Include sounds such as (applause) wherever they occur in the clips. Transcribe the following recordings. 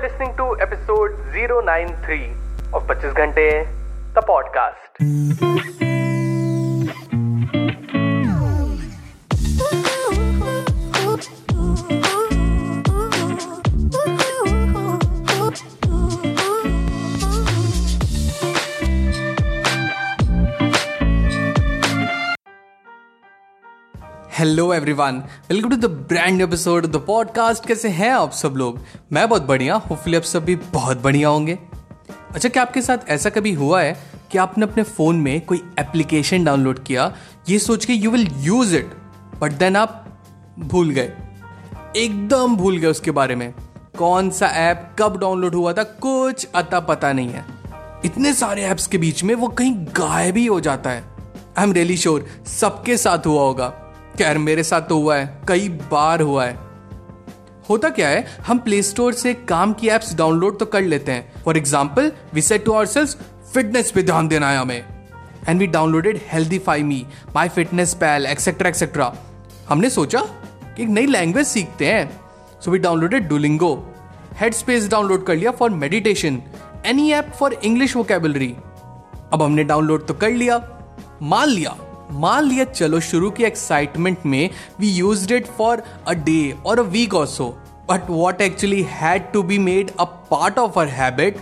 are listening to episode 093 of 25 Ghante, the podcast. Hello everyone welcome to the brand episode the podcast कैसे हैं आप सब लोग? मैं बहुत बढ़िया होपफुली आप सब भी बहुत बढ़िया होंगे। अच्छा क्या आपके साथ ऐसा कभी हुआ है कि आपने अपने फ़ोन में कोई एप्लीकेशन डाउनलोड किया? ये सोच के you will use it but then आप भूल गए। एकदम भूल गए उसके बारे में। कौन सा ऐप कब डाउनलोड हुआ था, कुछ अता पता नहीं है। इतने सारे ऐप्स के बीच में वो कहीं गायब ही हो जाता है। आई एम रियली श्योर सबके साथ हुआ होगा। खैर मेरे साथ तो हुआ है, कई बार हुआ है। होता क्या है, हम प्ले स्टोर से काम की एप्स डाउनलोड तो कर लेते हैं। For example we set to our fitness पे ध्यान देना है हमें. And we downloaded Healthify Me MyFitnessPal etcetera etcetera हमने सोचा कि एक नई लैंग्वेज सीखते हैं। So we downloaded Duolingo Headspace download कर लिया for meditation any app for English vocabulary अब हमने डाउनलोड तो कर लिया, मान लिया। मान लिया, चलो शुरू की एक्साइटमेंट में we use it for a day और a week also but what actually had to be made a part of our habit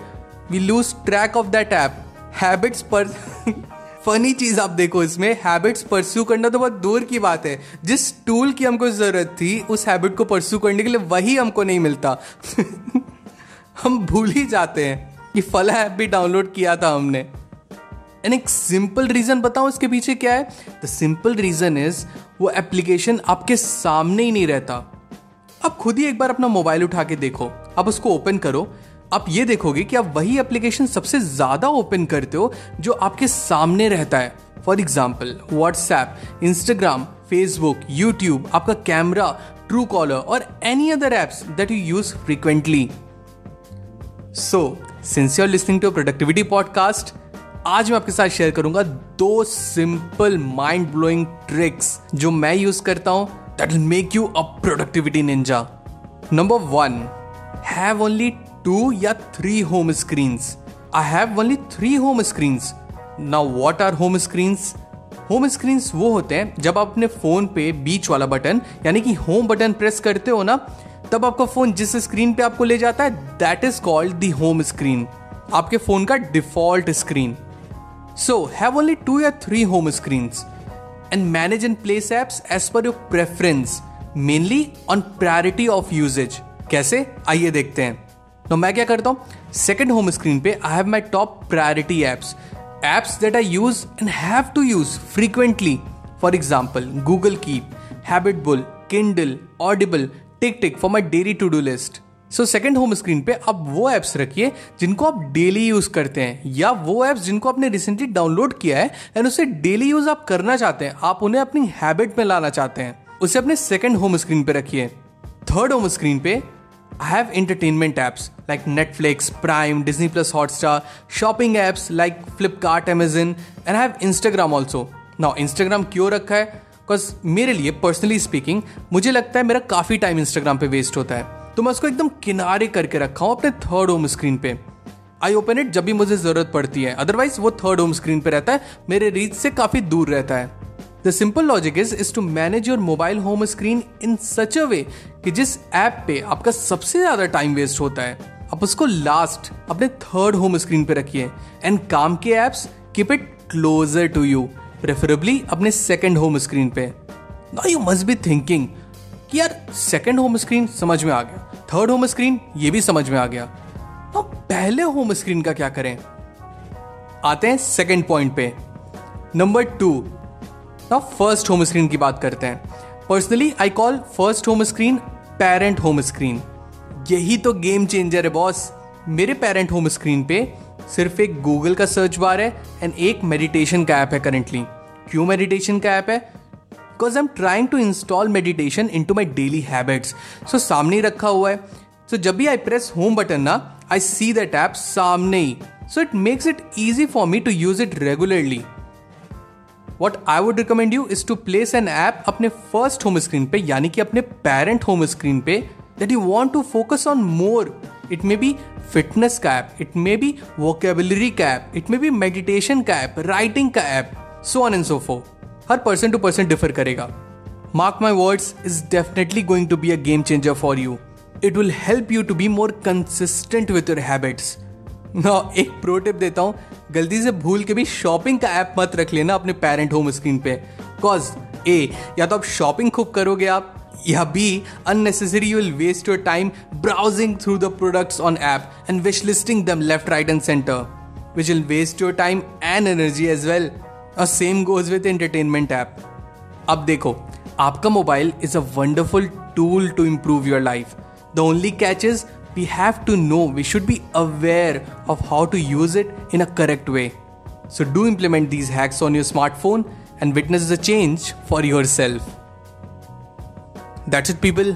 we lose track of that app habits पर फनी चीज़ आप देखो इसमें हैबिट्स परस्यू करना तो बहुत दूर की बात है। जिस टूल की हमको ज़रूरत थी, उस हैबिट को परस्यू करने के लिए वही हमको नहीं मिलता। (laughs) हम भूल ही जाते हैं कि फला ऐप भी डाउनलोड किया था हमने। एंड एक सिंपल रीजन बताऊँ इसके पीछे क्या है? द सिंपल रीजन इज़ वो एप्लीकेशन आपके सामने ही नहीं रहता। आप खुद ही एक बार अपना मोबाइल उठा के देखो। आप उसको ओपन करो। आप ये देखोगे कि आप वही एप्लीकेशन सबसे ज़्यादा ओपन करते हो, जो आपके सामने रहता है। For example WhatsApp Instagram Facebook YouTube आपका कैमरा ट्रू कॉलर और any other apps that you use frequently so since you are listening to productivity podcast आज मैं आपके साथ शेयर करूँगा दो सिंपल माइंड ब्लोइंग ट्रिक्स जो मैं यूज़ करता हूँ that will make you a productivity ninja number one have only two या three home screen I have only three home screen now what are home screen home screen वो होते हैं जब आप अपने फ़ोन पे बीच वाला बटन यानी कि होम बटन प्रेस करते हो ना, तब आपका फ़ोन जिस स्क्रीन पे आपको ले जाता है that is called the home screen आपके फ़ोन का default screen So, have only two or three home screens and manage and place apps as per your preference, mainly on priority of usage. कैसे? आइए देखते हैं। तो मैं क्या करता हूँ? सेकेंड होम स्क्रीन पे I have my top priority apps apps that I use and have to use frequently for example Google Keep HabitBull Kindle Audible TickTick for my daily to do list so second home screen पे आप वो apps रखिए जिनको आप daily use करते हैं, या वो एप्स जिनको आपने रिसेंटली डाउनलोड किया है एंड उसे डेली यूज़ आप करना चाहते हैं, आप उन्हें अपनी हैबिट में लाना चाहते हैं, उसे अपने सेकेंड होम स्क्रीन पे रखिए। थर्ड होम स्क्रीन पे I have entertainment apps like Netflix Prime Disney Plus Hotstar shopping apps like Flipkart Amazon and have Instagram also now Instagram क्यों रखा है? बिकॉज़ मेरे लिए पर्सनली स्पीकिंग मुझे लगता है मेरा काफ़ी टाइम इंस्टाग्राम पे वेस्ट होता है। तो मैं उसको एकदम किनारे करके रखा हूँ अपने थर्ड होम स्क्रीन पे। आई ओपन इट जब भी मुझे ज़रूरत पड़ती है। अदरवाइज़ वो थर्ड होम स्क्रीन पे रहता है। मेरे रीच से काफ़ी दूर रहता है। The simple logic is is to manage your mobile home screen in such a way कि जिस ऐप पे आपका सबसे ज़्यादा टाइम वेस्ट होता है, आप उसको लास्ट अपने थर्ड होम स्क्रीन पे रखिए। एंड काम के apps keep it closer to you preferably अपने सेकेंड होम स्क्रीन पे। Now you must be thinking कि यार सेकेंड होम स्क्रीन समझ में आ गया। थर्ड होम स्क्रीन ये भी समझ में आ गया। तो पहले होम स्क्रीन का क्या करें? आते हैं सेकेंड पॉइंट पे। नंबर टू ना फ़र्स्ट होम स्क्रीन की बात करते हैं। Personally I call first home screen parent home screen यही तो गेम चेंजर है बॉस मेरे पेरेंट होम स्क्रीन पे सिर्फ़ एक गूगल का सर्च बार है एंड एक मेडिटेशन का ऐप है करेंटली क्यों मेडिटेशन का ऐप है? Because I am trying to install meditation into my daily habits so सामने ही रखा हुआ है। सो so, जब भी आई प्रेस होम बटन ना आई सी दैट ऐप सामने ही। So it makes it easy for me to use it regularly what I would recommend you is to place an app अपने फ़र्स्ट होम स्क्रीन पे यानी कि अपने पेरेंट होम स्क्रीन पे that you want to focus on more it may be fitness का app it may be vocabulary का app it may be meditation का app writing का app so on and so फो हर person to person differ करेगा। Mark my words is definitely going to be a game changer for you it will help you to be more consistent with your habits एक pro tip देता हूँ। गलती से भूल के भी शॉपिंग का ऐप मत रख लेना अपने पेरेंट होम स्क्रीन पे। कॉज ए या तो आप शॉपिंग खूब करोगे आप, या be unnecessary you will waste your time browsing through the products on app and wish listing them left right and center which will waste your time and energy as well और same goes with entertainment app अब देखो आपका mobile is a wonderful tool to improve your life the only catch is we have to know, we should be aware of how to use it in a correct way. So, do implement these hacks on your smartphone and witness the change for yourself. That's it, people.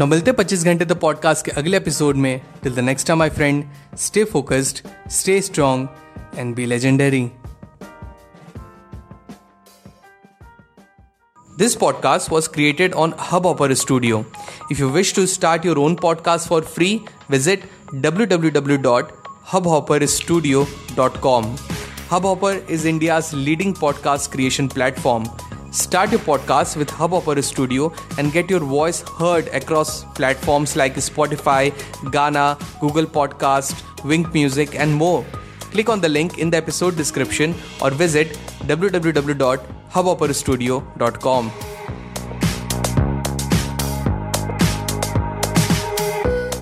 न मिलते पच्चीस घंटे the podcast के अगले episode में till the next time my friend stay focused stay strong and be legendary This podcast was created on Hubhopper Studio. If you wish to start your own podcast for free, visit www.hubhopperstudio.com. Hubhopper is India's leading podcast creation platform. Start your podcast with Hubhopper Studio and get your voice heard across platforms like Spotify, Ghana, Google Podcast, Wink Music, and more. Click on the link in the episode description or visit www hubhopperstudio.com